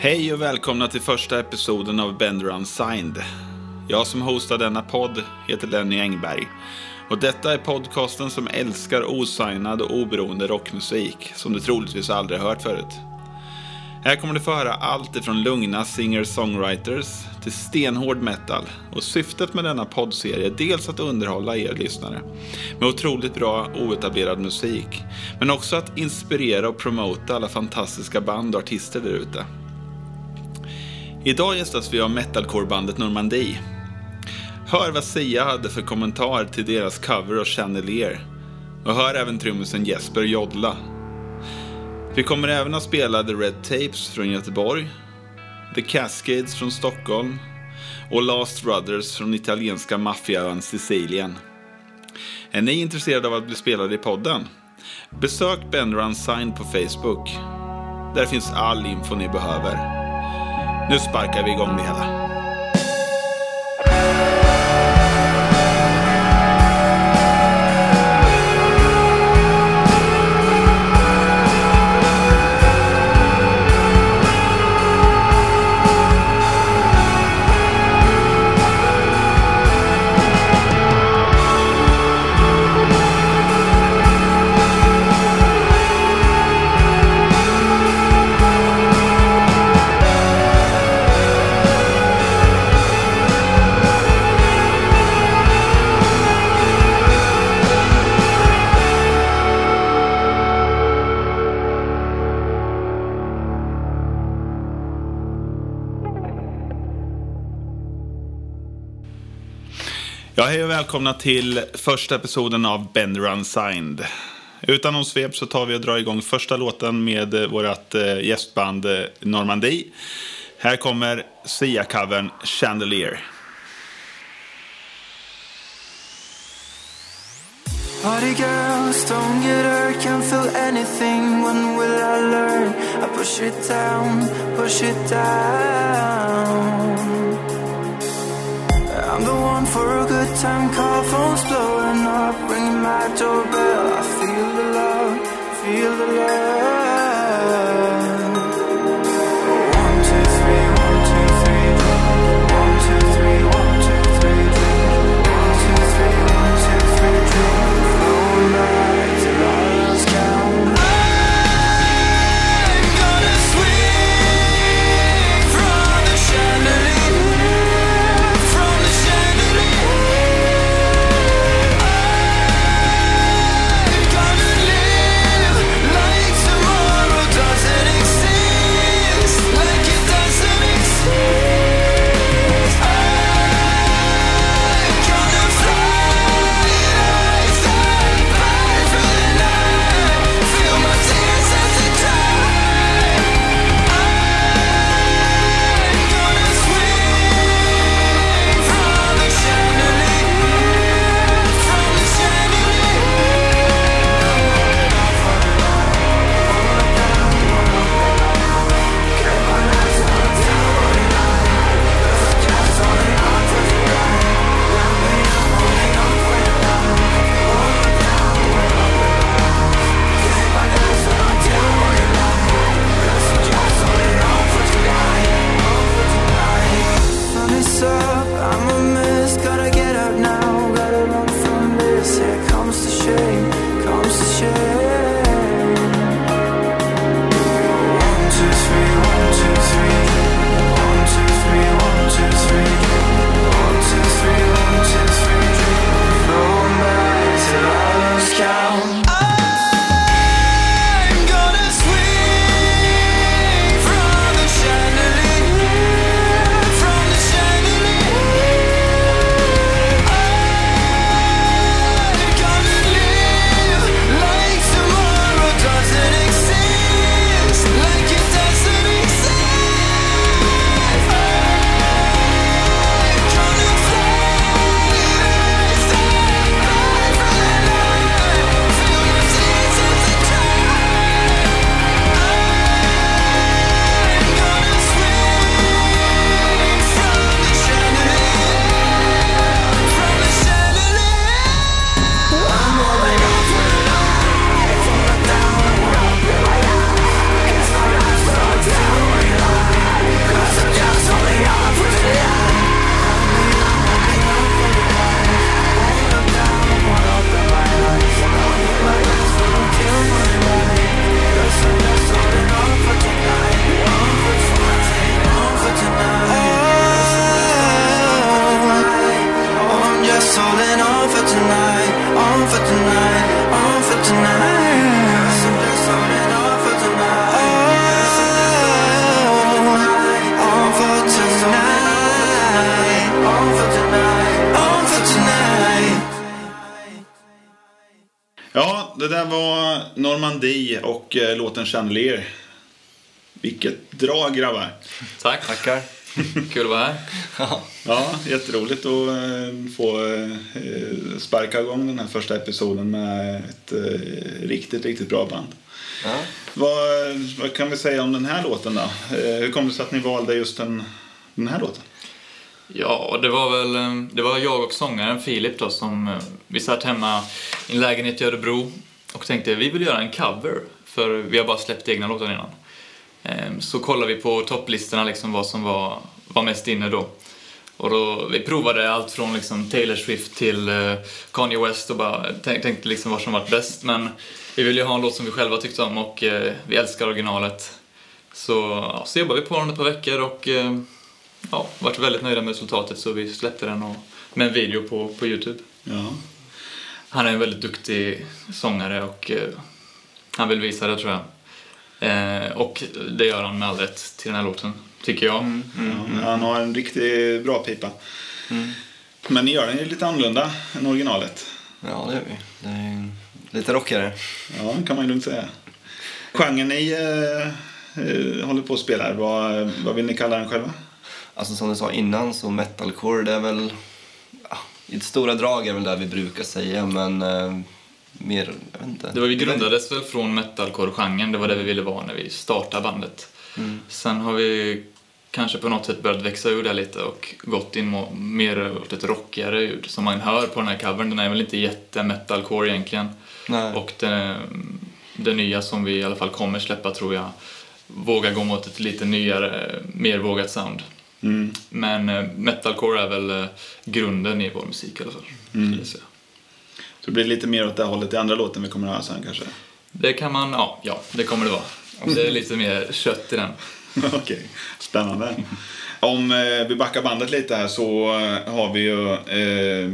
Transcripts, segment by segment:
Hej och välkomna till första episoden av Bender Unsigned. Jag som hostar denna podd heter Lenny Engberg. Och detta är podcasten som älskar osignad och oberoende rockmusik som du troligtvis aldrig hört förut. Här kommer du få höra allt ifrån lugna singer-songwriters till stenhård metal. Och syftet med denna poddserie är dels att underhålla er lyssnare med otroligt bra oetablerad musik. Men också att inspirera och promota alla fantastiska band och artister där ute. Idag gästas vi av metalcorebandet Normandie. Hör vad Sia hade för kommentar till deras cover av Chandelier. Och hör även trummisen Jesper joddla. Vi kommer även att spela The Red Tapes från Göteborg, The Cascades från Stockholm och Last Brothers från italienska maffiaön Sicilien. Är ni intresserade av att bli spelade i podden? Besök Bender Unsigned på Facebook. Där finns all info ni behöver. Nu sparkar vi igång det hela. Ja, hej och välkomna till första episoden av Bender Unsigned. Utan någon svep så tar vi och drar igång första låten med eh, vårt eh, gästband eh, Normandie. Här kommer Sia-covern Chandelier. Party girls, don't get hurt, can't feel anything. When will I learn? I push it down, push it down. For a good time, call phones blowing up, ring my doorbell. I feel the love, feel the love. Låten Chandelier. Vilket drag grabbar. Tack. Tackar. Kul att vara här. Ja. Jätteroligt att eh, få eh, sparka igång den här första episoden med ett eh, riktigt, riktigt bra band. Ja. Vad, vad kan vi säga om den här låten då? Hur kom det sig att ni valde just den, den här låten? Ja, det var väl det var jag och sångaren Filip då som vi satt hemma i en lägenhet i Örebro och tänkte vi vill göra en cover för vi har bara släppt egna låtar innan. Eh, Så kollade vi på topplistorna liksom vad som var, var mest inne då. Och då, vi provade allt från liksom Taylor Swift till eh, Kanye West och bara tänk, tänkte liksom vad som var bäst. Men vi ville ju ha en låt som vi själva tyckte om och eh, vi älskar originalet. Så, ja, så jobbade vi på den ett par veckor och eh, ja, varit väldigt nöjda med resultatet så vi släppte den och, med en video på, på Youtube. Ja, Han är en väldigt duktig sångare och han vill visa det tror jag. Eh, och det gör han med all rätt till den här låten, tycker jag. ja, han har en riktigt bra pipa. Men ni gör den ju lite annorlunda än originalet. ja, det gör vi. Det är lite rockigare. Ja, kan man ju lugnt säga. Genren ni eh, eh, håller på att spela, vad, vad vill ni kalla den själva? Alltså som du sa innan så metalcore det är väl... Ja, I ett stora drag är väl det vi brukar säga men eh, mer... Jag vet inte. Det var, vi grundades väl från metalcore-genren, det var det vi ville vara när vi startade bandet. Sen har vi kanske på något sätt börjat växa ur det lite och gått in mer åt ett rockigare ljud som man hör på den här covern. Den är väl inte jätte-metalcore egentligen. Nej. Och det, det nya som vi i alla fall kommer släppa tror jag vågar gå mot ett lite nyare, mer vågat sound. Mm. Men eh, metalcore är väl eh, grunden i vår musik i alla fall. skulle jag säga. Så det blir lite mer åt det hållet i andra låten vi kommer att höra sen kanske. Det kan man, ja, ja det kommer det vara. Det är lite mer kött i den. Okej, spännande. Om eh, vi backar bandet lite här så eh, har vi ju eh,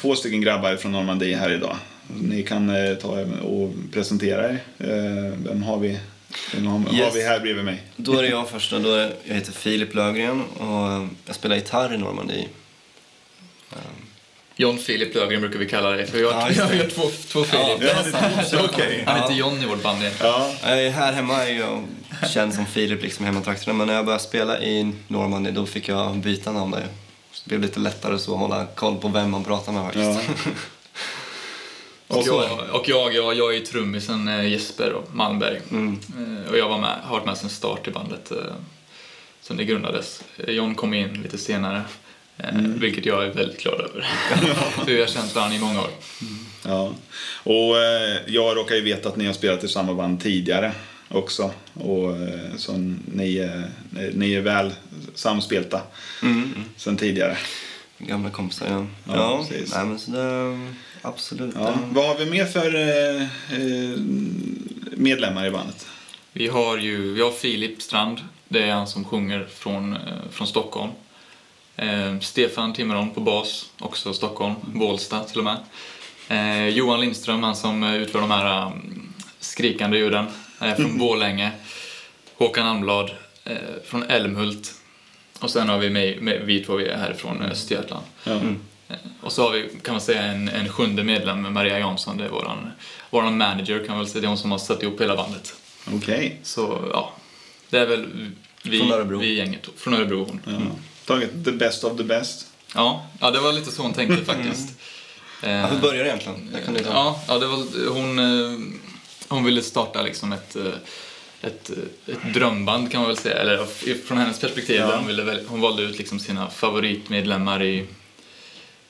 två stycken grabbar från Normandie här idag. Ni kan eh, ta och presentera er. Eh, vem har vi, vem har, har Yes. vi här bredvid mig? Då är det jag först. då. Då är, jag heter Filip Löfgren och jag spelar gitarr i Normandie. John Filip Löfgren brukar vi kalla dig, för jag, Ja, just jag har två, två Filip. Ja, det är Okej. Han heter John i vårt band. Ja, Jag är här hemma är jag känd som Filip liksom i hemmatrakterna men när jag började spela i Normandie då fick jag byta namn där. Så det blev lite lättare så att hålla koll på vem man pratar med faktiskt. ja. Och jag, och jag, jag, jag är trummisen eh, Jesper och Malmberg. Mm. Eh, Och jag var med, har varit med sedan start i bandet, eh, sen det grundades. John kom in lite senare, eh, vilket jag är väldigt glad över. För vi har känt varandra i många år. ja. Och eh, jag råkar ju veta att ni har spelat i samma band tidigare också. Och, eh, så ni, eh, ni är väl samspelta Mm. mm. sen tidigare. Gamla kompisar ja. Ja, Ja, precis. nej, men så det, absolut. Ja. Vad har vi mer för eh, eh, medlemmar i bandet? Vi har ju vi har Filip Strand, det är han som sjunger från, från Stockholm. Eh, Stefan Timmeron på bas, också Stockholm, Bålsta till och med. Eh, Johan Lindström, han som eh, utför de här um, skrikande ljuden, är från Borlänge. Håkan Almblad eh, från Älmhult. Och sen har vi mig, med, vi två vi är härifrån Östergötland. Ja. Eh, Och så har vi, kan man säga, en, en sjunde medlem, Maria Jansson, det är våran, våran manager kan man väl säga, det är hon som har satt ihop hela bandet. Okej. Så ja, det är väl vi, Från Örebro. vi gänget. Från Örebro hon. Ja. Tagit the best of the best. Ja, ja, det var lite så hon tänkte faktiskt. Ja, Eh, hur började det egentligen? Det ja, ja, det var, hon, eh, hon ville starta liksom ett, eh, ett, eh, ett drömband kan man väl säga. Eller från hennes perspektiv. Ja. Hon, ville hon valde ut liksom sina favoritmedlemmar i,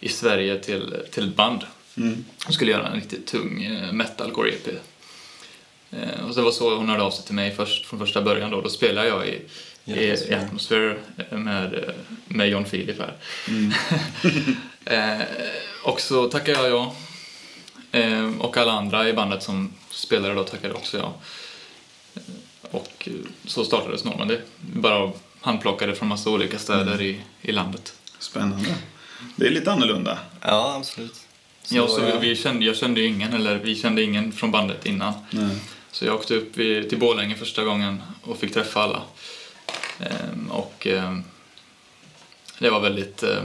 i Sverige till, till ett band. Mm. Hon skulle göra en riktigt tung metalcore-EP. Eh, och det var så hon hörde av sig till mig först, från första början. Då, då spelade jag i, i, i Atmosphere. Atmosphere eh, med, eh, med John Philip här. eh, och så tackade jag ja. Eh, och alla andra i bandet som spelade då tackade också ja. Eh, Och eh, så startades Normandie. Bara handplockade från massa olika städer i, i landet. Spännande. Det är lite annorlunda. Ja, absolut. ja, så ja. vi kände, jag kände ju ingen, eller vi kände ingen från bandet innan. Nej. Så jag åkte upp i, till Borlänge första gången och fick träffa alla. Ehm, och ehm, det var väldigt... Eh,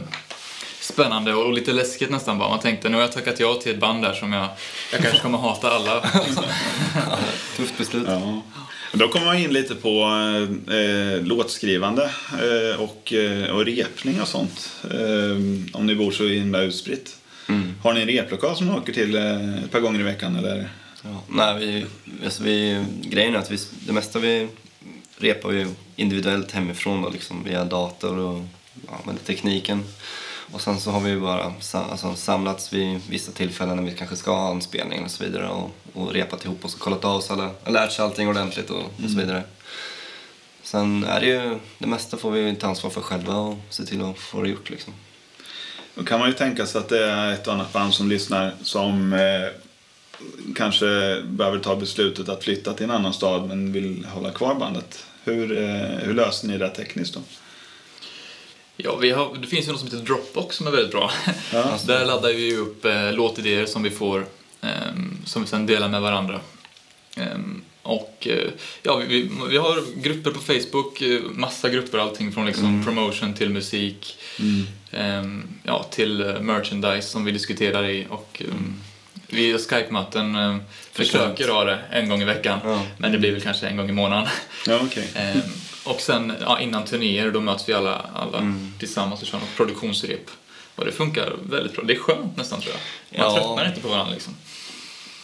spännande och lite läskigt nästan bara. Man tänkte nu har jag tackat ja till ett band där som jag, jag kanske kommer hata alla. Tufft beslut. Ja. Då kommer man in lite på eh, låtskrivande eh, och, eh, och repning och sånt. Eh, om ni bor så himla utspritt. Mm. Har ni en replokal som ni åker till eh, ett par gånger i veckan? Eller? Ja, nej, vi, alltså vi, grejen är att vi, det mesta vi repar vi individuellt hemifrån då, liksom, via dator och ja, med tekniken. Och sen så har vi bara alltså, samlats vid vissa tillfällen när vi kanske ska ha en spelning och så vidare och, och repat ihop oss och kollat av oss alla, lärt sig allting ordentligt och, och så vidare. Sen är det ju, det mesta får vi ta ansvar för själva och se till att få det gjort liksom. Då kan man ju tänka sig att det är ett annat band som lyssnar som eh, kanske behöver ta beslutet att flytta till en annan stad men vill hålla kvar bandet. Hur, eh, hur löser ni det tekniskt då? Ja, vi har, det finns ju något som heter Dropbox som är väldigt bra. Ja. Där laddar vi upp eh, låtidéer som vi får, ehm, som vi sen delar med varandra. Ehm, och eh, ja, vi, vi, har grupper på Facebook, eh, massa grupper, allting från liksom promotion till musik, ehm, ja, till eh, merchandise som vi diskuterar i och um, vi har Skype-möten, eh, försöker ha det en gång i veckan, Ja. men det blir väl kanske en gång i månaden. Ja, okej. Ehm, och sen ja, innan turnéer då möts vi alla, alla tillsammans och kör något produktionsrep. Och det funkar väldigt bra. Det är skönt nästan tror jag. Man Ja. tröttnar inte på varandra liksom.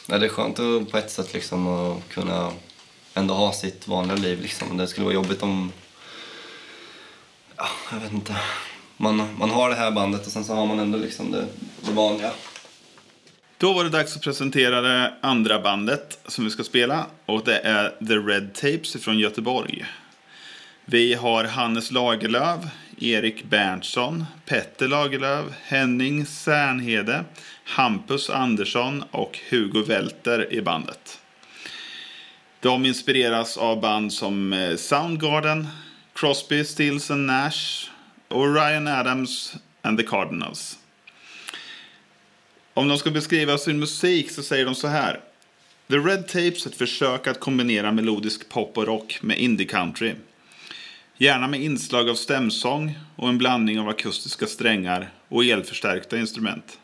Nej, det är skönt att, på ett sätt liksom, att kunna ändå ha sitt vanliga liv. Liksom. Det skulle vara jobbigt om... Ja, jag vet inte. Man, man har det här bandet och sen så har man ändå liksom det, det vanliga. Då var det dags att presentera det andra bandet som vi ska spela. Och det är The Red Tapes från Göteborg. Vi har Hannes Lagerlöf, Erik Berntsson, Petter Lagerlöf, Henning Särnhede, Hampus Andersson och Hugo Welter i bandet. De inspireras av band som eh, Soundgarden, Crosby, Stills and Nash och Ryan Adams and the Cardinals. Om de ska beskriva sin musik så säger de så här. The Red Tapes är ett försök att kombinera melodisk pop och rock med indie country. Gärna med inslag av stämsång och en blandning av akustiska strängar och elförstärkta instrument.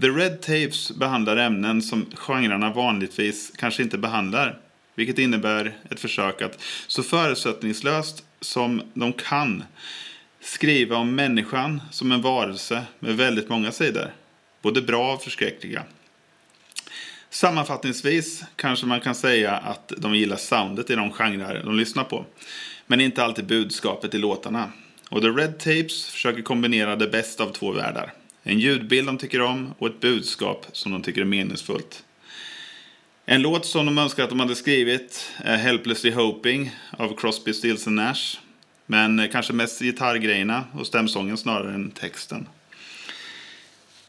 The Red Tapes behandlar ämnen som genrerna vanligtvis kanske inte behandlar. Vilket innebär ett försök att så förutsättningslöst som de kan skriva om människan som en varelse med väldigt många sidor. Både bra och förskräckliga. Sammanfattningsvis kanske man kan säga att de gillar soundet i de genrer de lyssnar på. Men inte alltid budskapet i låtarna. Och The Red Tapes försöker kombinera det bästa av två världar. En ljudbild de tycker om och ett budskap som de tycker är meningsfullt. En låt som de önskar att de hade skrivit är Helplessly Hoping av Crosby, Stills Nash. Men kanske mest gitarrgrejerna och stämsången snarare än texten.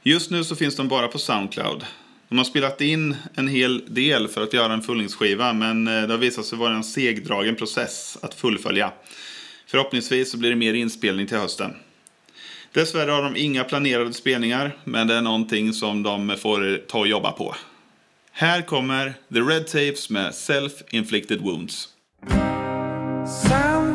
Just nu så finns de bara på Soundcloud. De har spelat in en hel del för att göra en fullängdsskiva men eh, det har visat sig vara en segdragen process att fullfölja. Förhoppningsvis så blir det mer inspelning till hösten. Dessvärre har de inga planerade spelningar men det är någonting som de får ta och jobba på. Här kommer The Red Tapes med Self-Inflicted Wounds. Sound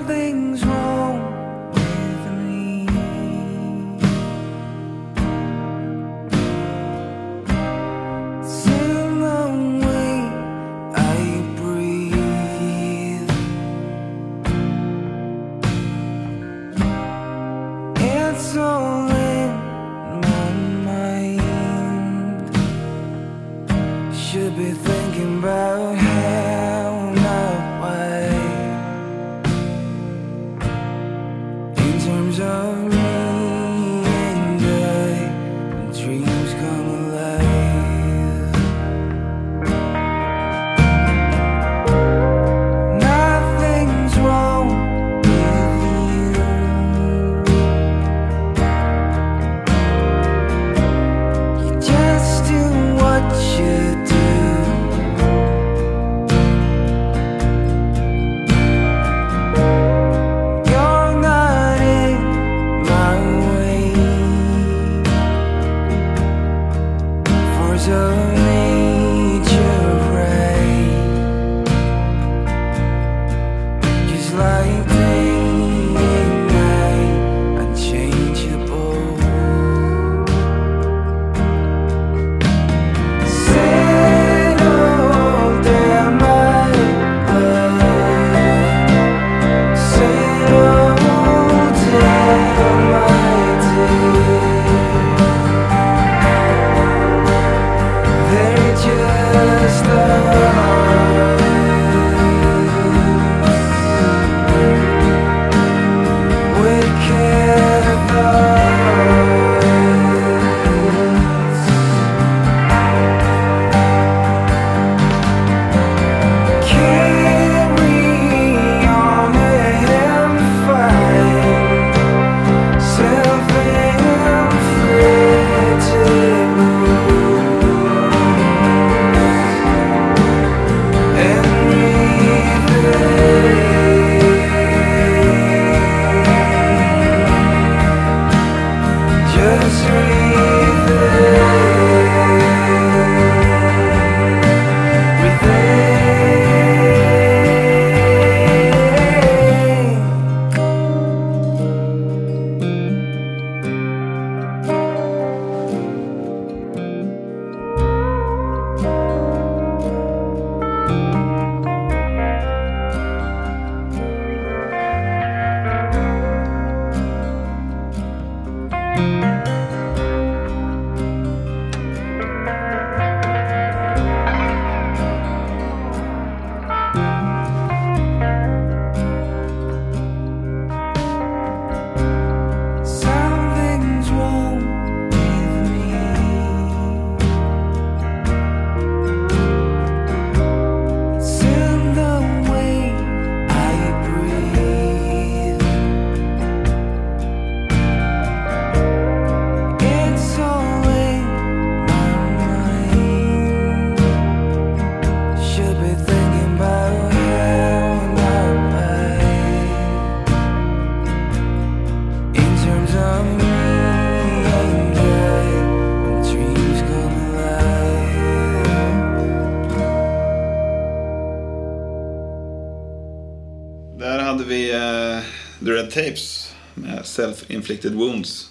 Tapes med Self-Inflicted Wounds.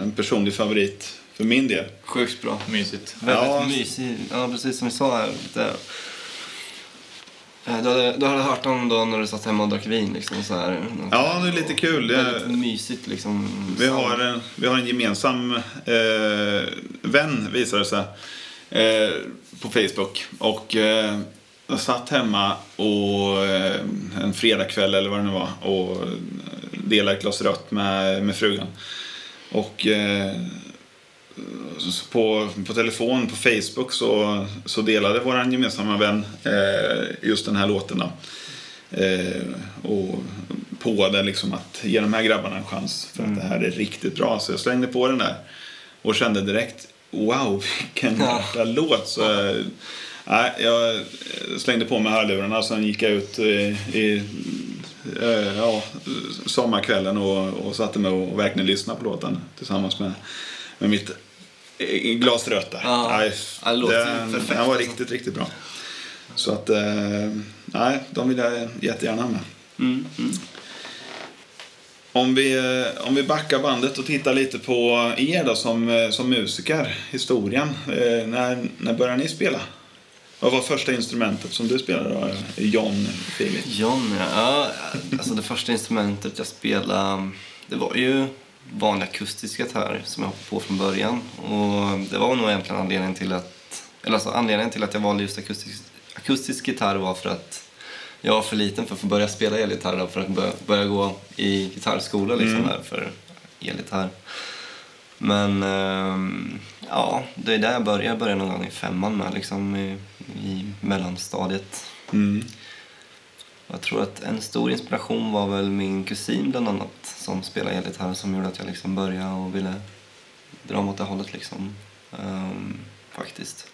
En personlig favorit för min del. Sjukt bra. Mysigt. Väldigt Ja. mysig. Ja, precis som vi sa här. Eh, du, hade, du hade hört den då när du satt hemma och drack vin liksom så här. Ja, det är lite kul. Det- Väldigt mysigt liksom. Vi har en, vi har en gemensam eh, vän, visar det sig, eh, på Facebook. Och eh, jag satt hemma och, eh, en fredagkväll eller vad det nu var och delade ett glas rött med, med frugan. Och eh, på, på telefon, på Facebook, så, så delade vår gemensamma vän eh, just den här låten. Då. Eh, och på det liksom att ge de här grabbarna en chans för att det här är riktigt bra. Så jag slängde på den där och kände direkt wow vilken Ja. jävla låt. Så, eh, jag slängde på mig hörlurarna och sen gick jag ut eh, i eh, ja, sommarkvällen och, och satte mig och verkligen lyssnade på låten tillsammans med, med mitt eh, glas rött där. Ja. Nej, den, den var alltså. riktigt, riktigt bra. Så att, eh, nej, de vill jag jättegärna ha med. Mm, mm. Om vi, eh, om vi backar bandet och tittar lite på er då som, eh, som musiker, historien. Eh, när, när började ni spela? Vad var första instrumentet som du spelade då, John Filip? John, ja. Alltså det första instrumentet jag spelade, det var ju vanlig akustisk gitarr som jag hoppade på från början. Och det var nog egentligen anledningen till att, eller alltså anledningen till att jag valde just akustisk, akustisk gitarr var för att jag var för liten för att få börja spela elgitarr och för att börja, börja gå i gitarrskola liksom där för elgitarr. Men ehm, ja, det är där jag började. Jag började någon gång i femman med liksom i, i mellanstadiet. Mm. Jag tror att en stor inspiration var väl min kusin bland annat som spelar elgitarr som gjorde att jag liksom började och ville dra mot det hållet liksom. Ehm, faktiskt.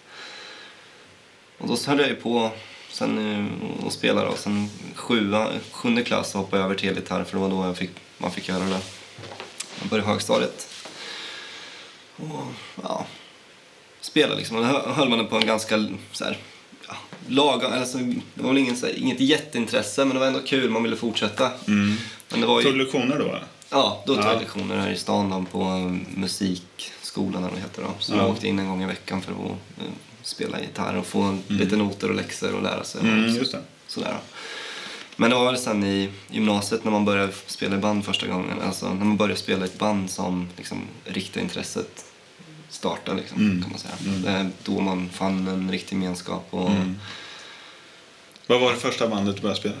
Och då höll jag ju på sen eh, och spelade och sen sjua, sjunde klass hoppade jag över till elgitarr för det var då jag fick, man fick göra det. Jag började högstadiet. Och ja, spela liksom. Och då hö- höll man det på en ganska så här, ja, laga, alltså, det var väl ingen, så här, inget jätteintresse men det var ändå kul, man ville fortsätta. Mm. Men det var Tog ju, du lektioner då? ja, då tog Ja. jag lektioner här i stan då, på um, musikskolan eller vad det heter då. Så Ja. jag åkte in en gång i veckan för att uh, spela gitarr och få lite noter och läxor och lära sig. Mm, och just det. Sådär. Men det var väl sen i gymnasiet när man började spela i band första gången. Alltså när man började spela i ett band som liksom riktiga intresset startade liksom, Mm. kan man säga. Det är då man fann en riktig gemenskap och Mm. Vad var det första bandet du började spela?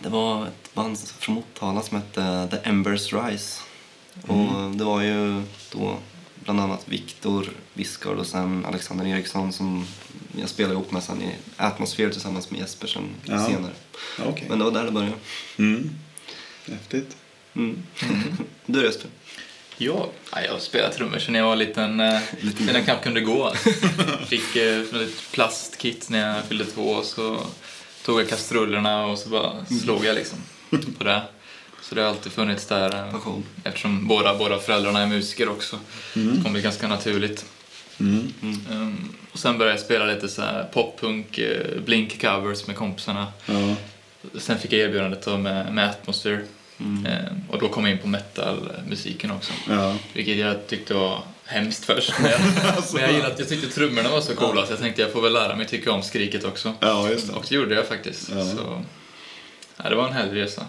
det var ett band från Motala som hette The Embers Rise. Och det var ju då bland annat Viktor Bisgård och sen Alexander Eriksson som jag spelade ihop med sen i Atmosphere tillsammans med Jesper sen Ja. senare. Ja, Okej. Men det var där det började. Mm. Häftigt. Mm. du Jesper? Jag? Ja, jag spelade trummor sen jag var liten, eh, Liten sen jag knappt kunde gå. Fick eh, ett plastkit när jag fyllde två så tog jag kastrullerna och så bara slog jag liksom på det. Så det har alltid funnits där. eh, cool. Eftersom båda, båda föräldrarna är musiker också. Så kom det ganska naturligt. Mm. Um, och sen började jag spela lite så här poppunk, eh, blink-covers med kompisarna. Ja. Sen fick jag erbjudandet då med, med Atmosphere. Eh, och då kom jag in på metal-musiken också. Ja. Vilket jag tyckte var hemskt först. Men jag, men jag gillade att jag tyckte trummorna var så coola så jag tänkte jag får väl lära mig tycka om skriket också. ja, just det. Och det gjorde jag faktiskt. Ja. Så, ja, det var en härlig resa.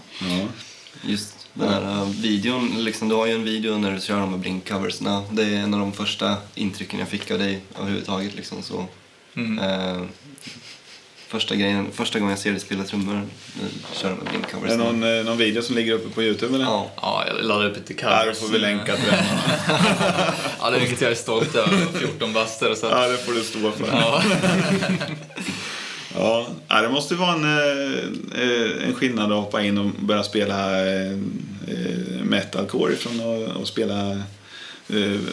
Just den här uh, videon, liksom, du har ju en video när du kör de här blinkcoversna. Det är en av de första intrycken jag fick av dig överhuvudtaget. Liksom, så. Mm. Eh, första, grejen, första gången jag ser dig spela trummor, eh, kör de här Är det blinkcoversna. någon, eh, någon video som ligger uppe på Youtube eller? Ja, Ja, jag laddade upp lite covers. får vi länka till den. Ja, det är vilket jag är stolt över. 14 baster och så. Ja, det får du stå för. Ja. Det måste vara en, eh, eh, en skillnad att hoppa in och börja spela eh, metalcore ifrån att spela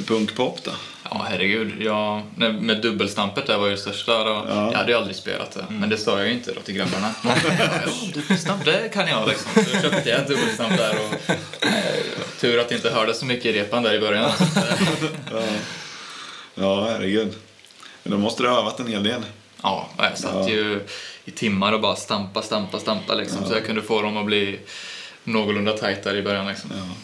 punkpop då. Ja, herregud. Jag, med dubbelstampet där var ju det största. Då, Ja. Jag hade ju aldrig spelat det, men det sa jag ju inte då till grabbarna. Dubbelstamp, det kan jag liksom. Så köpte jag dubbelstamp där och eh, tur att det inte hördes så mycket i repan där i början. Ja, ja herregud. Men då måste du ha övat en hel del. Ja, och jag satt Ja. ju i timmar och bara stampa, stampa, stampa liksom. Så jag kunde få dem att bli någorlunda tajt där i början liksom. Ja.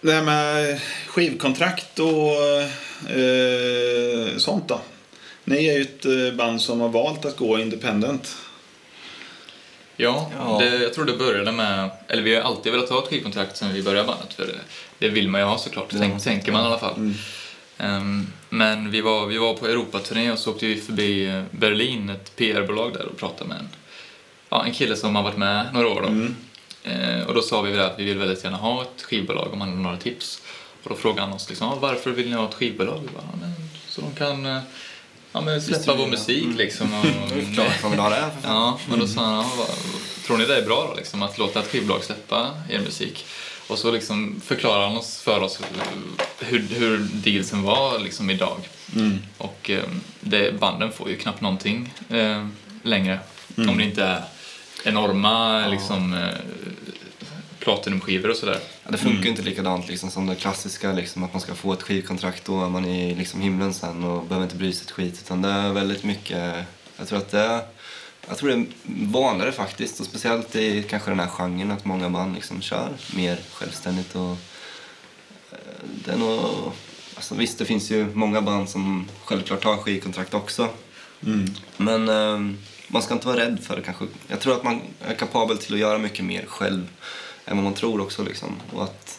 Det här med skivkontrakt och eh, sånt då? Ni är ju ett eh, band som har valt att gå independent. Ja, Ja. Det, jag tror det började med... Eller vi har alltid velat ha ett skivkontrakt sen vi började bandet. För det, det vill man ju ha såklart, man tänker man i alla fall. Ehm, men vi var, vi var på Europaturné och så åkte vi förbi eh, Berlin, ett PR-bolag där och pratade med en, ja, en kille som har varit med några år. Då. Eh, och då sa vi att vi vill väldigt gärna ha ett skivbolag om han har några tips. Och då frågade han oss liksom, "Ja, varför vill ni ha ett skivbolag? Vi bara, "Ja, men, så de kan eh, ja, men släppa vår musik Mm. liksom. Och, är klart man vill ha det. Ja, men då sa han, ja, vad, tror ni det är bra då, liksom, att låta ett skivbolag släppa er musik? Och så liksom förklarade han oss för oss hur, hur dealsen var liksom idag. Och eh, det, banden får ju knappt någonting eh, längre. Om det inte är enorma liksom, eh, platinumskivor och sådär. Ja, det funkar ju inte likadant liksom, som det klassiska, liksom, att man ska få ett skivkontrakt och är man i liksom, himlen sen och behöver inte bry sig ett skit. Utan det är väldigt mycket, jag tror att det jag tror det är vanligare faktiskt och speciellt i kanske den här genren att många band liksom kör mer självständigt och eh, det är nog, alltså visst det finns ju många band som självklart har skivkontrakt också. Men eh, man ska inte vara rädd för det kanske. Jag tror att man är kapabel till att göra mycket mer själv än vad man tror också liksom. Och att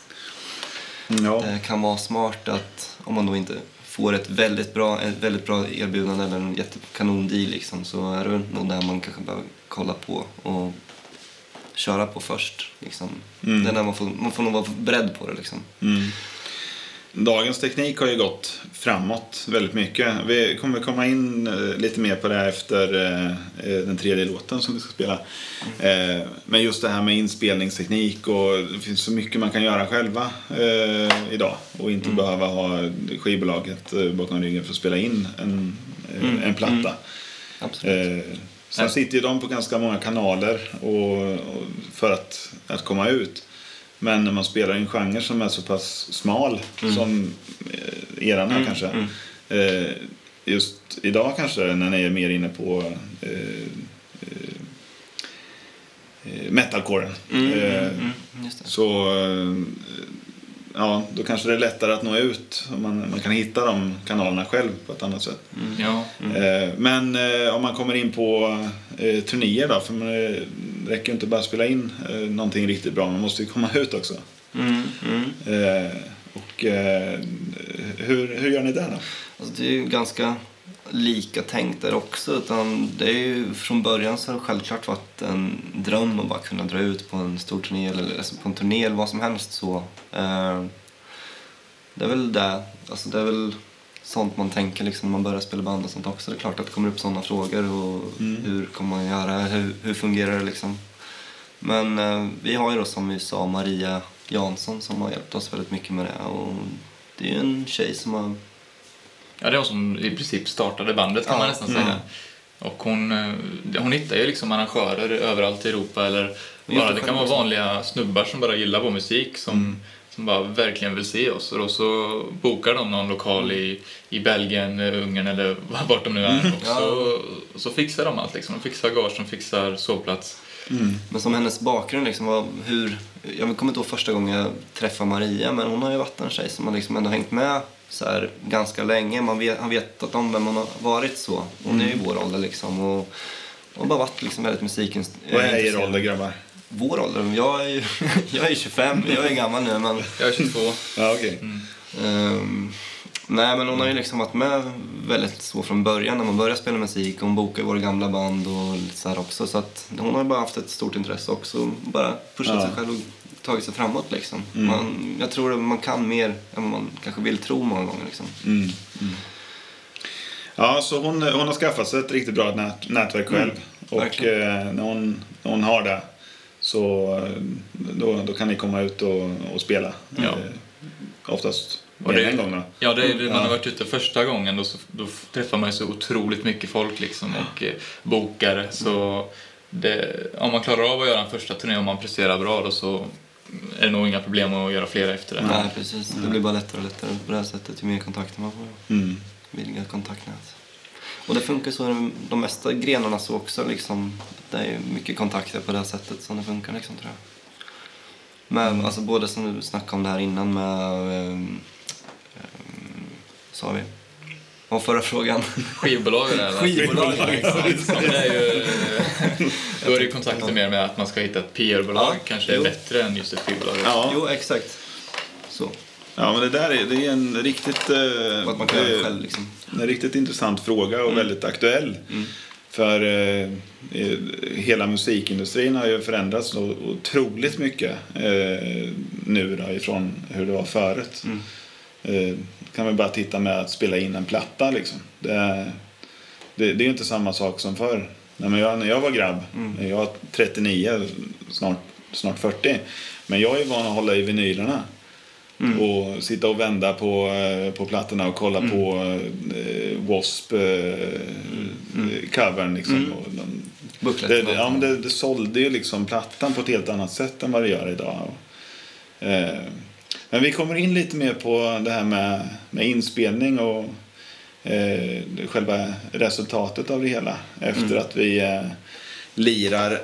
Ja. det kan vara smart att om man då inte får ett väldigt bra, ett väldigt bra erbjudande eller en jättekanon deal liksom, så är det nog där man kanske behöver kolla på och köra på först. Liksom. Det är där man får, man får nog vara beredd på det. Liksom. Dagens teknik har ju gått framåt väldigt mycket. Vi kommer komma in eh, lite mer på det här efter eh, eh, den tredje låten som vi ska spela. Men just det här med inspelningsteknik och det finns så mycket man kan göra själva idag och inte behöva ha skivbolaget bakom ryggen för att spela in en, eh, en platta. Absolut. Eh, sen sitter ju de på ganska många kanaler och, och för att, att komma ut. Men när man spelar i en genre som är så pass smal som eh, eran här kanske. Eh, just idag kanske när ni är mer inne på eh, eh, eh, metalcoren. Eh, Just det. så eh, ja, då kanske det är lättare att nå ut. Man, man kan hitta de kanalerna själv på ett annat sätt. Ja, Eh, Men eh, om man kommer in på eh, turnéer då, för man, det räcker ju inte bara att spela in någonting riktigt bra, man måste ju komma ut också. Mm, mm. Och hur, hur gör ni där då? Alltså, det är ju ganska lika tänkt där också. Utan det är ju, från början så har det självklart varit en dröm att bara kunna dra ut på en stor turné eller alltså på en turné eller vad som helst. så. Eh, det är väl det. Alltså, det är väl sånt man tänker liksom, när man börjar spela band och sånt också. Det är klart att det kommer upp sådana frågor. Och Hur kommer man göra? Hur, hur fungerar det liksom? Men eh, vi har ju då som vi sa Maria Jansson som har hjälpt oss väldigt mycket med det. Och det är ju en tjej som har Ja, det var som i princip startade bandet kan Ja, man nästan mm. säga. Och hon, eh, hon hittar ju liksom arrangörer överallt i Europa eller bara, det kan vara vanliga snubbar som bara gillar vår musik som, som bara verkligen vill se oss. Och då så bokar de någon lokal i, i Belgien, eh, Ungern eller vart de nu är. Och så, och så fixar de allt liksom. De fixar gage, de fixar sovplats. Men som hennes bakgrund, liksom, var hur, jag kommer inte ihåg första gången jag träffade Maria, men hon har ju varit en tjej som har liksom ändå hängt med så här, ganska länge. Man vet, har vetat om vem hon har varit så. Hon är ju i vår ålder liksom. Och, och bara varit liksom väldigt musikintresserad. Vad är er ålder grabbar? Vår ålder? Jag är ju jag är 25, jag är gammal nu men... Jag är 22. Ja, okej. Ehm, nej, men hon har ju liksom varit med väldigt så från början när man började spela musik. Hon bokade våra gamla band och lite så här också. Så att hon har ju bara haft ett stort intresse också. Bara pushat Ja. sig själv och tagit sig framåt liksom. Man, jag tror att man kan mer än vad man kanske vill tro många gånger liksom. Ja, så hon, hon har skaffat sig ett riktigt bra nät, nätverk själv. och eh, när, hon, när hon har det så eh, då, då kan ni komma ut och, och spela. Ja. Eh, oftast Och det- en gång då. Ja, det är, det, man Ja. har varit ute första gången då, så, då träffar man ju så otroligt mycket folk liksom och eh, bokare. Så det, om man klarar av att göra en första turné och man presterar bra då så är det nog inga problem att göra flera efter det. Nej, precis. Det blir bara lättare och lättare på det här sättet ju mer kontakter man får. Mm. Kontaktnät. Och det funkar så i de mesta grenarna så också liksom. Det är mycket kontakter på det här sättet som det funkar liksom tror jag. Men alltså både som du snackade om det här innan med... Um, sa vi? Var förra frågan? Skivbolag eller? Skivbolag, Ja, men det är ju, då är det ju kontakter mer med att man ska hitta ett PR-bolag Ja, kanske är jo. bättre än just ett skivbolag. Ja. Jo, exakt. Så. Ja, men det där är, det är en riktigt, eh, att man kan det eh, själv liksom. en riktigt intressant fråga och Mm. väldigt aktuell. För eh, eh, hela musikindustrin har ju förändrats så otroligt mycket eh, nu då, ifrån hur det var förut. Mm. Kan vi bara titta med att spela in en platta liksom. Det, är- det, det är inte samma sak som förr. Nej, men jag, när jag var grabb, Mm. jag var 39, snart, snart 40. Men jag är van att hålla i vinylerna. Mm. Och sitta och vända på, eh, på plattorna och kolla på eh, W.A.S.P. Eh, covern liksom. Och de, Bucklet. det, ja, men det, det sålde ju liksom plattan på ett helt annat sätt än vad det gör idag. Och, eh, men vi kommer in lite mer på det här med, med inspelning och eh, själva resultatet av det hela. Efter att vi eh, lirar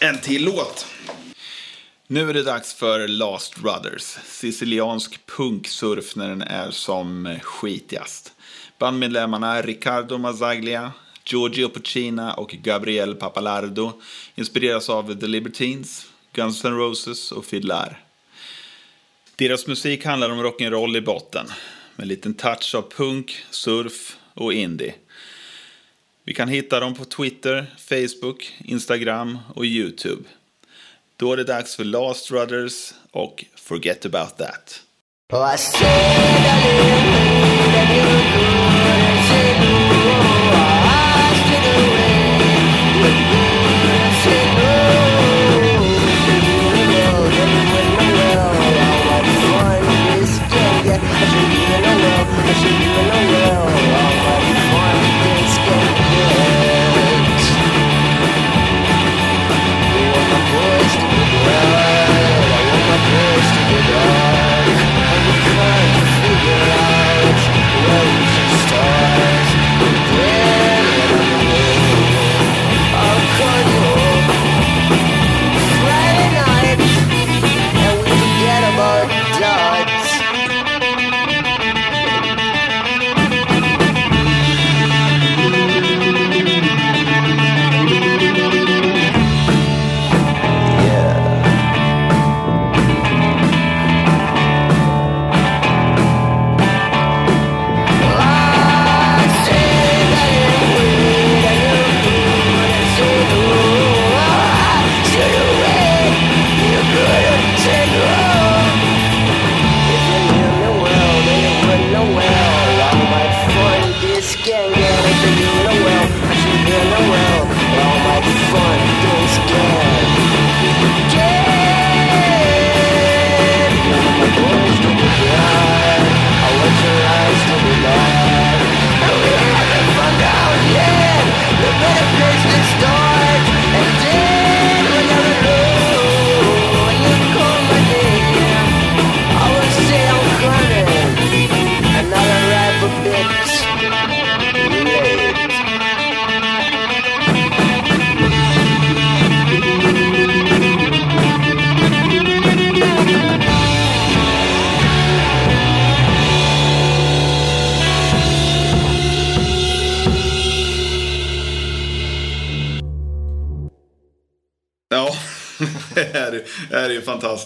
en till låt. Nu är det dags för Last Brothers. Siciliansk punksurf när den är som skitigast. Bandmedlemmarna Riccardo Mazzaglia, Giorgio Puccina och Gabriel Papalardo inspireras av The Libertines, Guns N' Roses och Fiddlar. Deras musik handlar om rock'n'roll i botten. Med en liten touch av punk, surf och indie. Vi kan hitta dem på Twitter, Facebook, Instagram och Youtube. Då är det dags för Last Brothers och Forget About That. Oh,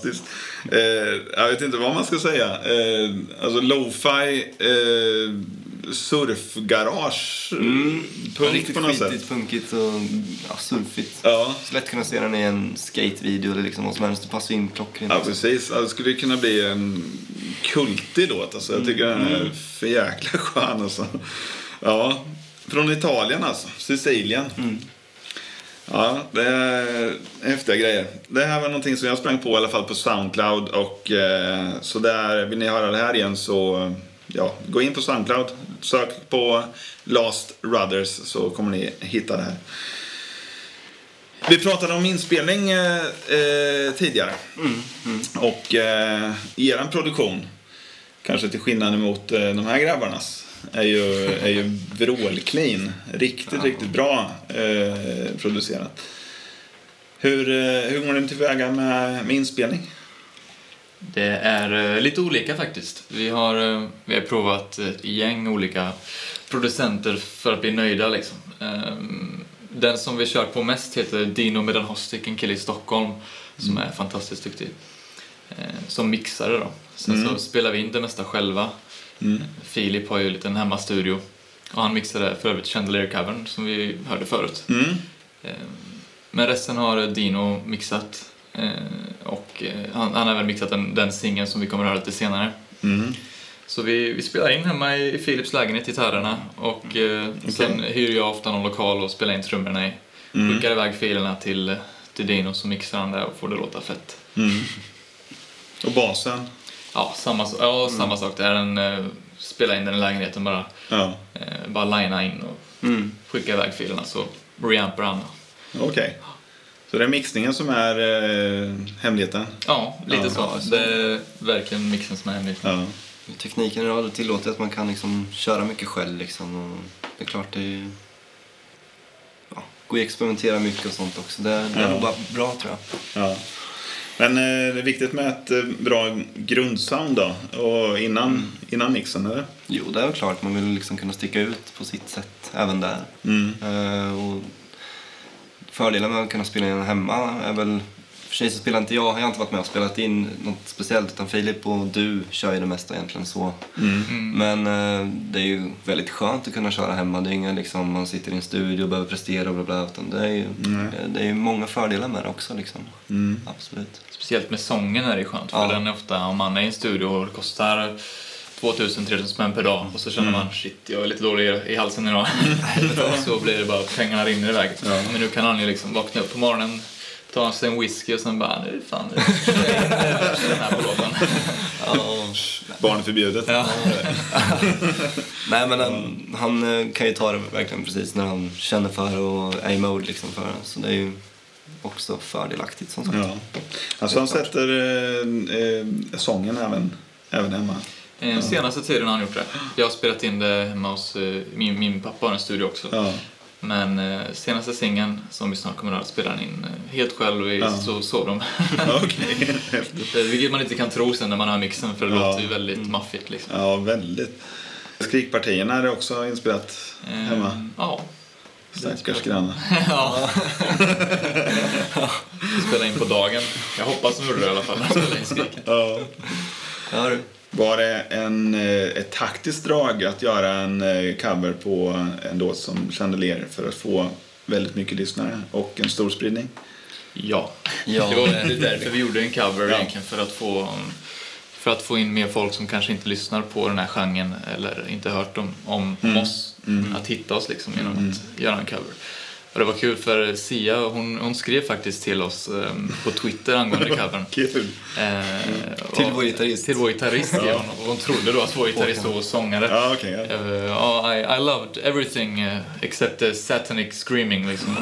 fantastiskt. Eh, jag vet inte vad man ska säga. Eh, alltså lo-fi, eh, surfgarage, punk Riktigt på något sätt. skitigt, punkigt och ja, surfigt. Ja. Så lätt kunna se den i en skatevideo eller liksom vad som helst. Det passar in klockrent. Ja, precis. Ja, Det skulle kunna bli en kultig låt. Alltså. Jag tycker den är för jäkla skön. Alltså. Ja, från Italien alltså. Sicilien. Ja, det är häftiga grejer. Det här var någonting som jag sprang på i alla fall på Soundcloud. Och eh, så där, vill ni höra det här igen så ja, gå in på Soundcloud. Sök på Last Rudders så kommer ni hitta det här. Vi pratade om inspelning eh, eh, tidigare. Och eh, er produktion, kanske till skillnad mot eh, de här grabbarnas, är ju, är ju vrålclean. Riktigt, riktigt bra eh, producerat. Hur, eh, hur går ni tillväga med, med inspelning? Det är eh, lite olika faktiskt. Vi har, eh, vi har provat ett gäng olika producenter för att bli nöjda. Liksom. Den som vi kör på mest heter Dino Medanhostik, en kille i Stockholm som är fantastiskt duktig. Som mixare då. Sen så spelar vi in det mesta själva. Filip har ju en liten hemmastudio. Och han mixade för övrigt Chandelier Cavern som vi hörde förut. Mm. Eh, Men resten har Dino mixat. Eh, Och eh, han, han har även mixat den, den singeln som vi kommer att höra lite senare. Mm. Så vi, vi spelar in hemma i Philips lägenhet, gitarrerna. Och eh, sen hyr jag ofta någon lokal och spelar in trummorna i. Skickar iväg filerna till, till Dino så mixar han det och får det låta fett. Mm. Och basen? Ja, samma, ja, samma sak. Det är en, eh, spela in den i lägenheten bara. Ja, Eh, bara linea in och Mm. skicka iväg filerna så reampar han. okej. Så det är mixningen som är eh, hemligheten? Ja, lite Ja, så. Det är verkligen mixen som är hemlig. Ja. Tekniken idag tillåter att man kan liksom köra mycket själv. Liksom, och det är klart det är ju... Ja, går att experimentera mycket och sånt också. Det, det är Ja. nog bara bra tror jag. Men eh, det är viktigt med ett eh, bra grundsound då, och innan, innan mixen, eller? Jo, det är väl klart. Man vill liksom kunna sticka ut på sitt sätt även där. Mm. Eh, och fördelen med att kunna spela in hemma är väl... För sig så spelar inte jag, jag har inte varit med och spelat in något speciellt utan Filip och du kör ju det mesta egentligen så. Mm. Men eh, det är ju väldigt skönt att kunna köra hemma. Det är inga liksom, man sitter i en studio och behöver prestera och bla bla. Utan det är ju Nej. det är ju många fördelar med det också liksom. Mm. Absolut. Speciellt med sången är det skönt. För Ja. den är ofta, om man är i en studio och det kostar 2000-3000 spänn per dag och så känner man shit, jag är lite dålig i halsen idag. så blir det bara pengarna rinner iväg. Men nu kan han ju liksom vakna upp på morgonen, ta sig en whisky och sen bara, nu fan, nu kör jag in den här på låten. Barn är förbjudet. Ja. Nej men han, han eh, kan ju ta det verkligen precis när han känner för det och är i mode liksom för det. Så det är ju också fördelaktigt som sagt. Ja. Alltså han sätter eh, eh, sången även, även hemma. Eh, Senaste tiden har han gjort det. Jag har spelat in det hemma hos min, min pappa har en studio också. Ja. Men eh, senaste singeln som vi snart kommer att spela in eh, helt själv i Ja. så sovrum. Okej, häftigt. Det- Vilket man inte kan tro sen när man hör mixen för det Ja. låter ju väldigt maffigt liksom. Ja, väldigt. Skrikpartierna är det också inspelat Eh, hemma. Ja. Stackars grannar. ja. Spela in på dagen. Jag hoppas de gjorde det i alla fall när de spelade in Skriken. Ja. Ja, du. Var det en, eh, ett taktiskt drag att göra en eh, cover på en låt som Chandelier för att få väldigt mycket lyssnare och en stor spridning? Ja. Ja. Det var det är därför vi gjorde en cover Ja. egentligen. För att, få, för att få in mer folk som kanske inte lyssnar på den här genren eller inte hört om, om, om oss. Att hitta oss liksom genom att göra en cover. Och det var kul för Sia, hon, hon skrev faktiskt till oss ehm, på Twitter angående covern. Kul! Eh, Till och- vår gitarrist. Till vår gitarrist, ja. Hon, hon trodde då att vår gitarrist var sångare. Ja, okej. ja. Eh, ja, I, I loved everything uh, except the satanic screaming liksom.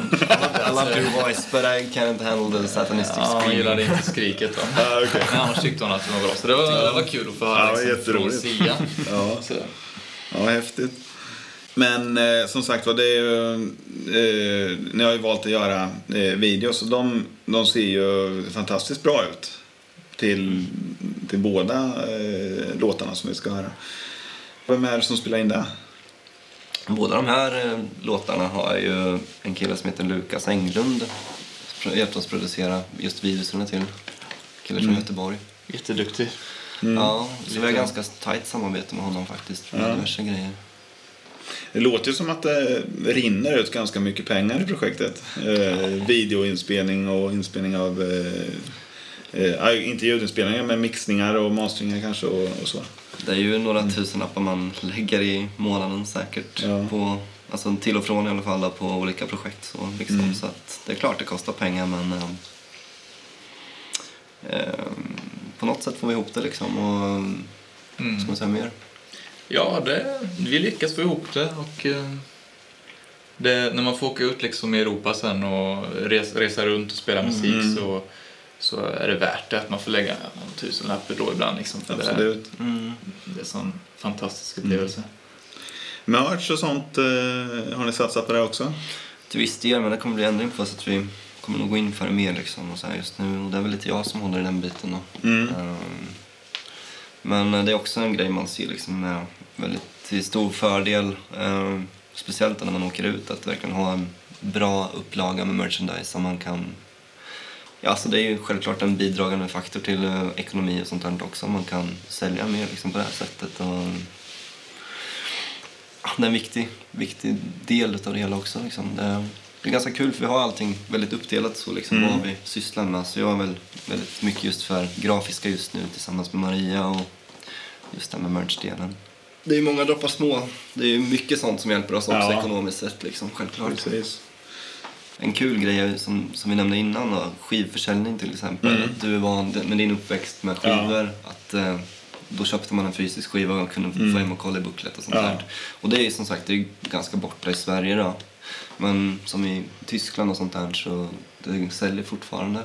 I love your voice but I can't handle the satanistic Ja, hon screaming. gillade inte skriket då. Ja, okej. Men annars tyckte hon att det var bra. Så det var, det var kul att få höra Ja, liksom, från. Sia. Ja. Så, Ja, häftigt. Men eh, som sagt var, det är ju, eh, ni har ju valt att göra eh, videos och de, de ser ju fantastiskt bra ut. Till, till båda eh, låtarna som vi ska höra. Vem är det som spelar in det? Båda de här eh, låtarna har ju en kille som heter Lukas Englund hjälpt oss producera just videorna till. Kille från Göteborg. jätteduktig. Ja, så vi har ganska tajt samarbete med honom faktiskt. Med Ja. diverse grejer. Det låter ju som att det rinner ut ganska mycket pengar i projektet. Eh, videoinspelning och inspelning av, eh, eh, inte ljudinspelningar, men mixningar och masteringar kanske och, och så. Det är ju några tusenlappar man lägger i månaden säkert. Ja. På, alltså till och från i alla fall på olika projekt. Så, liksom. så att det är klart det kostar pengar men eh, eh, på något sätt får vi ihop det liksom. Och, Mm. Ska man säga mer? Ja, det, vi lyckas få ihop det och eh, det, när man får åka ut liksom i Europa sen och res, resa runt och spela musik Mm. så, så är det värt det att man får lägga någon tusenlapp då ibland. Liksom, för det, Absolut. Mm. det är en sån fantastisk upplevelse. Merch och sånt, eh, har ni satsat på det också? Till viss del, men det kommer bli ändring på så att vi kommer nog gå in för det mer liksom och så här just nu. Och det är väl lite jag som håller i den biten då. Mm. Ehm, men det är också en grej man ser liksom med väldigt till stor fördel. ehm, speciellt när man åker ut, att verkligen ha en bra upplaga med merchandise som man kan Ja, alltså det är ju självklart en bidragande faktor till eh, ekonomi och sånt där också. Man kan sälja mer liksom på det här sättet. Och, Ja, det är en viktig, viktig del av det hela också. Liksom. Det, är, det är ganska kul för vi har allting väldigt uppdelat så liksom, vad vi sysslar med. Så jag är väl väldigt mycket just för grafiska just nu tillsammans med Maria och just det här med merch-delen. Det är många droppar små. Det är mycket sånt som hjälper oss också Ja. ekonomiskt sett liksom, självklart. Precis. En kul grej som, som vi nämnde innan då, skivförsäljning till exempel. Mm. Att Du är van med din uppväxt med skivor. Att, eh, då köpte man en fysisk skiva och kunde få hem och kolla i booklet och sånt Mm. Ja. där. Och det är som sagt det är ganska borta i Sverige då. Men som i Tyskland och sånt där så det säljer fortfarande.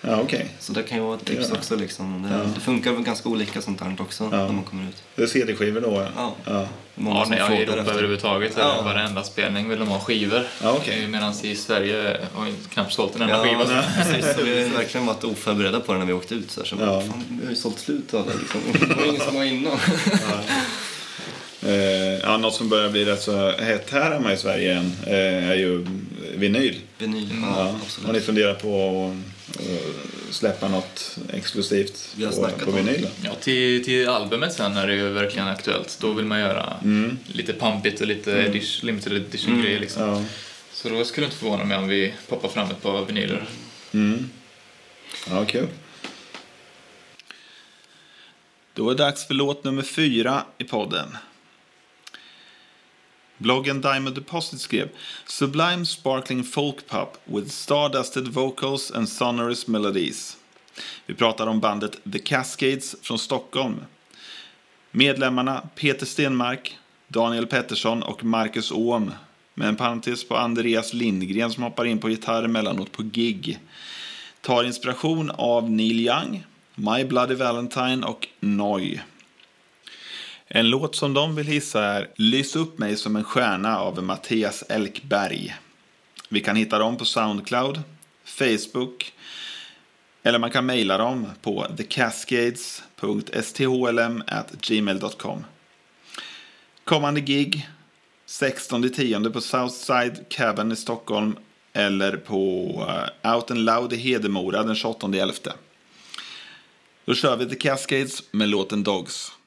Ja, okej. Så det kan ju vara ett tips Ja. också liksom. Det, Ja. det funkar väl ganska olika sånt där också Ja. när man kommer ut. Det är CD-skivor då, ja. Ja. Ja, Många Ja, som nej, i Europa efter. överhuvudtaget. Ja. Varenda spelning vill de ha skivor. Ja, okej. Medan i Sverige har vi knappt sålt en enda Ja, skiva. precis. Så vi har verkligen varit oförberedda på det när vi åkte ut. Så, här, så Ja. bara, fan, vi har ju sålt slut av det. Liksom. Det var ingen som var innan. Eh, ja, något som börjar bli rätt så hett här hemma i Sverige än, eh, är ju vinyl. Vinyl, Ja. ja, Har ni absolut. funderat på att eh, släppa något exklusivt Vi har på, på vinyl? Ja, till, till albumet sen är det ju verkligen aktuellt. Då vill man göra Mm. lite pampigt och lite edition, limited edition grejer liksom. Ja. Så då skulle det inte förvåna mig om vi poppar fram ett par vinyler. Mm. Ja, kul. Då är det dags för låt nummer fyra i podden. Bloggen Diamond Deposit skrev Sublime sparkling folk pop with stardusted vocals and sonorous melodies. Vi pratar om bandet The Cascades från Stockholm. Medlemmarna Peter Stenmark, Daniel Pettersson och Marcus Ohm. Med en parentes på Andreas Lindgren som hoppar in på gitarr emellanåt på gig. Tar inspiration av Neil Young, My Bloody Valentine och Noi. En låt som de vill hissa är Lys upp mig som en stjärna av Mattias Elkberg. Vi kan hitta dem på Soundcloud, Facebook eller man kan mejla dem på thecascades.sthlm.gmail.com. Kommande gig 16.10 på Southside Cabin i Stockholm eller på eh, Out and Loud i Hedemora den 28.11. Då kör vi The Cascades med låten Dogs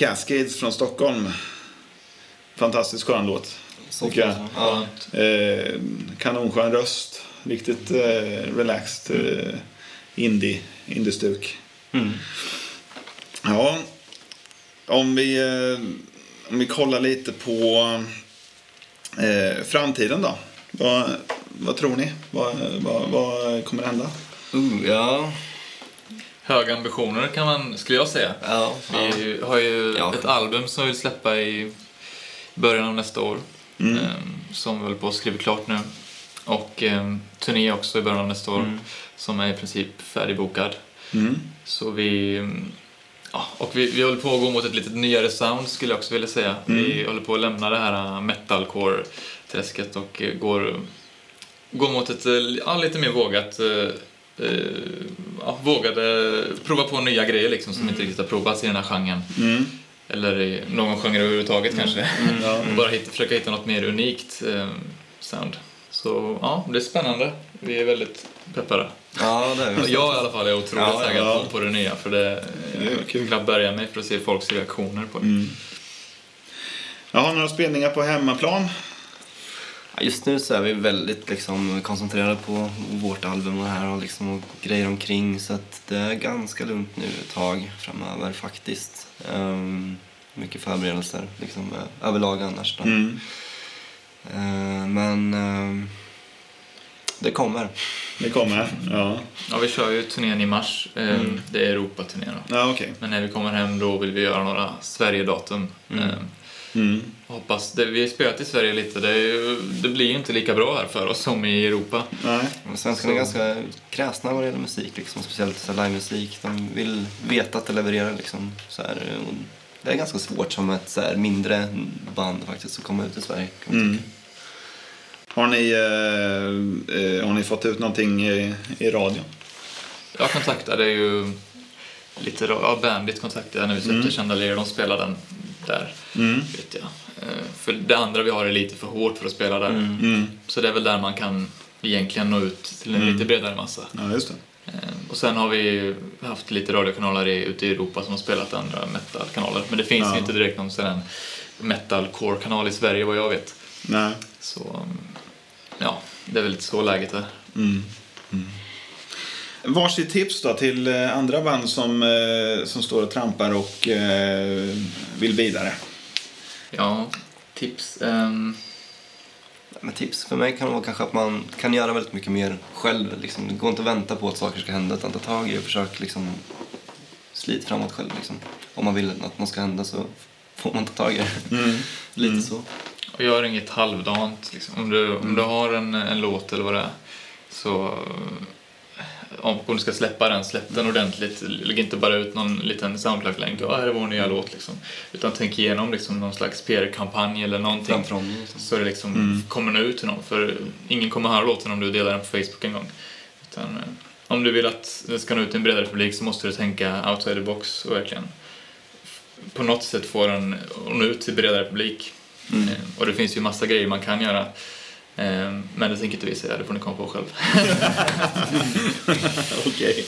Cascades från Stockholm. Fantastiskt skön låt. Tycker jag. Ja. Eh, kanonskön röst. Riktigt eh, relaxed eh, indie, indie-stuk. Mm. Ja, om vi, eh, om vi kollar lite på eh, framtiden då. Vad, vad tror ni? Vad, vad, vad kommer hända? Uh, ja. Höga ambitioner kan man, skulle jag säga. Ja. Vi har ju Ja. ett album som vi vill släppa i början av nästa år. Mm. Eh, som vi håller på att skriva klart nu. Och eh, turné också i början av nästa år. Som är i princip färdigbokad. Mm. Så vi... mm, Ja, och vi, vi håller på att gå mot ett lite nyare sound skulle jag också vilja säga. Vi håller på att lämna det här metalcore-träsket och eh, går, går mot ett eh, ja, lite mer vågat eh, ja, vågade prova på nya grejer liksom som inte riktigt har provats i den här genren. Mm. Eller i någon genre överhuvudtaget kanske. Ja. Bara hitta, försöka hitta något mer unikt eh, sound. Så ja, det är spännande. Vi är väldigt peppade. ja, det är Jag i alla fall är otroligt Ja, taggad ja. På, på det nya för det Det är jag kul. knappt börja mig för att se folks reaktioner på det. Mm. Jag har några spelningar på hemmaplan. Just nu så är vi väldigt liksom, koncentrerade på vårt album och här och, liksom, och grejer omkring så att det är ganska lugnt nu ett tag framöver faktiskt. Ehm, mycket förberedelser liksom, eh, överlag annars då. Mm. Ehm, men ehm, det kommer. Det kommer. Ja, Ja, vi kör ju turnén i mars. Eh, Det är Europaturnén då. ja okej. Men när vi kommer hem då vill vi göra några Sverige-datum. Eh, Mm. hoppas det, vi har spelat i Sverige lite. Det, det blir ju inte lika bra här för oss som i Europa. Nej. Men Svenskarna är ganska kräsna vad det gäller musik, liksom, speciellt livemusik. De vill veta att det levererar. Liksom, så här, det är ganska svårt som ett så här, mindre band faktiskt att komma ut i Sverige. Kan man Mm. Har, ni, eh, eh, har ni fått ut någonting i, i radion? Jag kontaktade ju lite ja, Bandit kontaktade jag när vi släppte Chandelier. De spelar den där, Mm. vet jag. Eh, För det andra vi har är lite för hårt för att spela där. Mm. Så det är väl där man kan egentligen nå ut till en lite bredare massa. Ja, just det. Eh, Och sen har vi haft lite radiokanaler i, ute i Europa som har spelat andra metalkanaler. Men det finns Ja. ju inte direkt någon sån metalcore-kanal i Sverige vad jag vet. Nej. Så mm, ja, det är väl lite så läget är. Mm. Mm. Varsitt tips då till eh, andra band som, eh, som står och trampar och eh, vill vidare. Ja, tips. ehm, Men tips för mig kan vara kanske att man kan göra väldigt mycket mer själv. Liksom. Det går inte att vänta på att saker ska hända utan ta tag i och försök liksom, slit framåt själv. Liksom. Om man vill att något ska hända så får man ta tag i det. Mm. Lite så. Och gör inget halvdant. Liksom. Om, du, om du har en, en låt eller vad det är så om, du ska släppa den, släpp den ordentligt. Lägg inte bara ut någon liten Soundcloud-länk. Ja, här är vår nya låt. Liksom. Utan tänk igenom liksom, någon slags PR-kampanj eller någonting. Framförhållning. Liksom. Så det liksom kommer nå ut till någon. För ingen kommer höra låten om du delar den på Facebook en gång. Utan, eh, om du vill att det ska nå ut till en bredare publik så måste du tänka outside the box och verkligen på något sätt få den att nå ut till bredare publik. Eh, Och det finns ju massa grejer man kan göra. Eh, Men det tänker inte vi säga, det får ni komma på själv. Okej.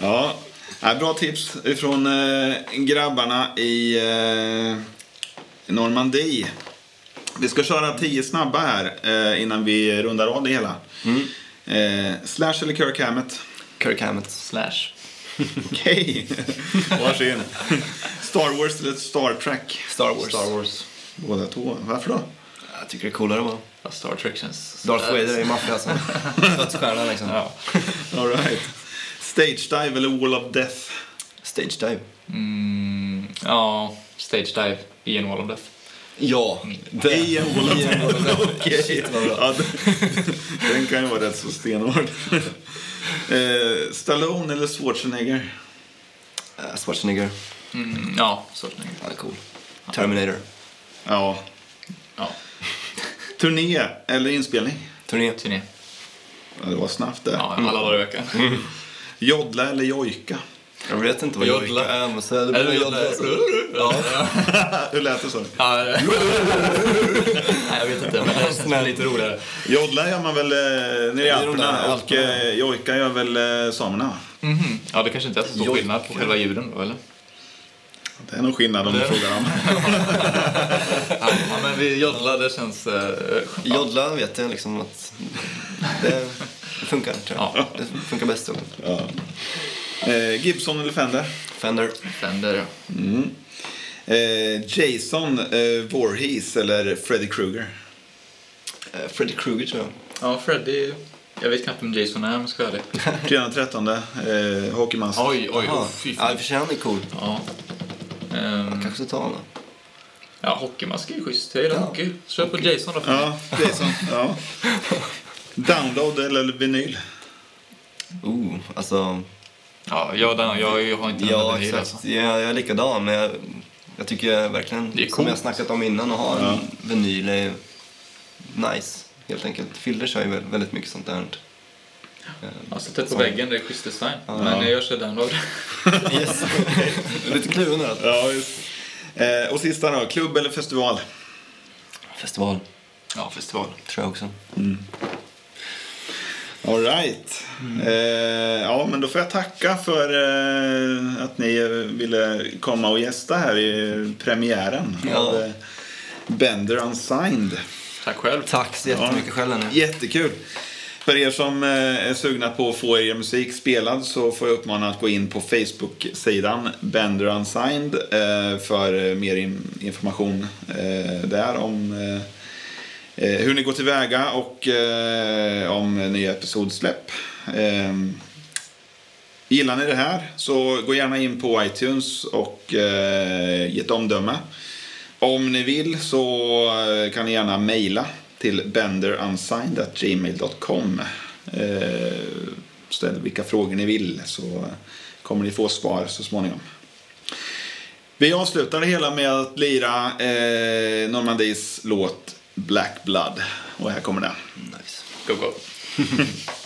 Ja, ja, bra tips från eh, grabbarna i eh, Normandie. Vi ska köra tio snabba här eh, innan vi rundar av det hela. Eh, Slash eller Kirk Hammett? Kirk Hammett. Slash. Okej. Varsin. Star Wars eller Star Trek? Star Wars. Star Wars. Båda två. Varför då? Jag tycker det är coolare att vara Ja, Star Trek känns... Darth Vader är ju maffia alltså. Dödsstjärna liksom. Ja. All right. Stage Dive eller Wall of Death? Stage dive. Mm, ja, Stage Dive i en Wall of Death. Ja. Det. I en Wall of Death. Okej. Shit, vad bra. Ja, den- kan ju vara rätt så stenhård. Eh, Stallone eller Schwarzenegger? Äh, Schwarzenegger. Mm, ja, Schwarzenegger. Han är cool. Terminator. Ja. Ja, Turné eller inspelning? Turné. turné. Ja, det var snabbt där. Ja, alla dagar i veckan. Joddla eller jojka? Jag vet inte vad Jodla. är, men så är det jodla. jodla. Ja. Hur lät det så? Ja, det- Nej, jag vet inte, men det är lite roligare. Joddla gör man väl eh, nere i Alperna och eh, jojka gör väl eh, samerna? va? Mhm. Ja, det kanske inte är så stor skillnad på själva ljuden då, eller? Det är nog skillnad om du Det- frågar dem. Ja, men vi joddlar, det känns... Eh, Jodla vet jag liksom att det, det funkar tror jag. Ja. Det funkar bäst. Ja. Eh, Gibson eller Fender? Fender. Fender, ja. Eh, Jason eh, Voorhees eller Freddy Krueger? Eh, Freddy Krueger tror jag. Ja, Freddy... Jag vet knappt vem Jason är om jag ska vara ärlig. Fredag 13. Eh, Hockeymask. Oj, oj, oh, fy Ja, i fan. och för sig han är cool. Ja. Ehm, Kanske ska ta honom. ja, hockeymask är ju schysst. Jag gillar Ja. hockey. Kör på Jason då. Ja, Jason. Ja. Download eller vinyl? Oh, alltså... Ja, jag, den, jag, jag har inte Ja, vinyl, exakt. alltså. Jag, jag är likadan, men jag, jag tycker verkligen, Det är som coolt. jag snackat om innan, att ha en Ja. vinyl är nice. Helt enkelt. Filler kör ju vä- väldigt mycket sånt där. Jag har sett det på Så. väggen, det är schysst design. Ja. Men jag kör download. Yes. Lite kluven här. Ja, just. Eh, och sista då, klubb eller festival? Festival, Ja, festival. tror jag också. All right. Eh, ja, men då får jag tacka för eh, att ni ville komma och gästa här i premiären Ja. av eh, Bender Unsigned. Tack själv. Tack så jättemycket själv Lenny. Jättekul. För er som eh, är sugna på att få er musik spelad så får jag uppmana att gå in på Facebook-sidan Bender Unsigned eh, för eh, mer information där om hur ni går tillväga och om nya episodsläpp. Ehm, gillar ni det här så gå gärna in på iTunes och eh, ge ett omdöme. Om ni vill så kan ni gärna mejla till benderunsigned.gmail.com. Eh, ställ vilka frågor ni vill så kommer ni få svar så småningom. Vi avslutar det hela med att lira eh, Normandies låt Black Blood. Och här kommer den. Nice. Go, go.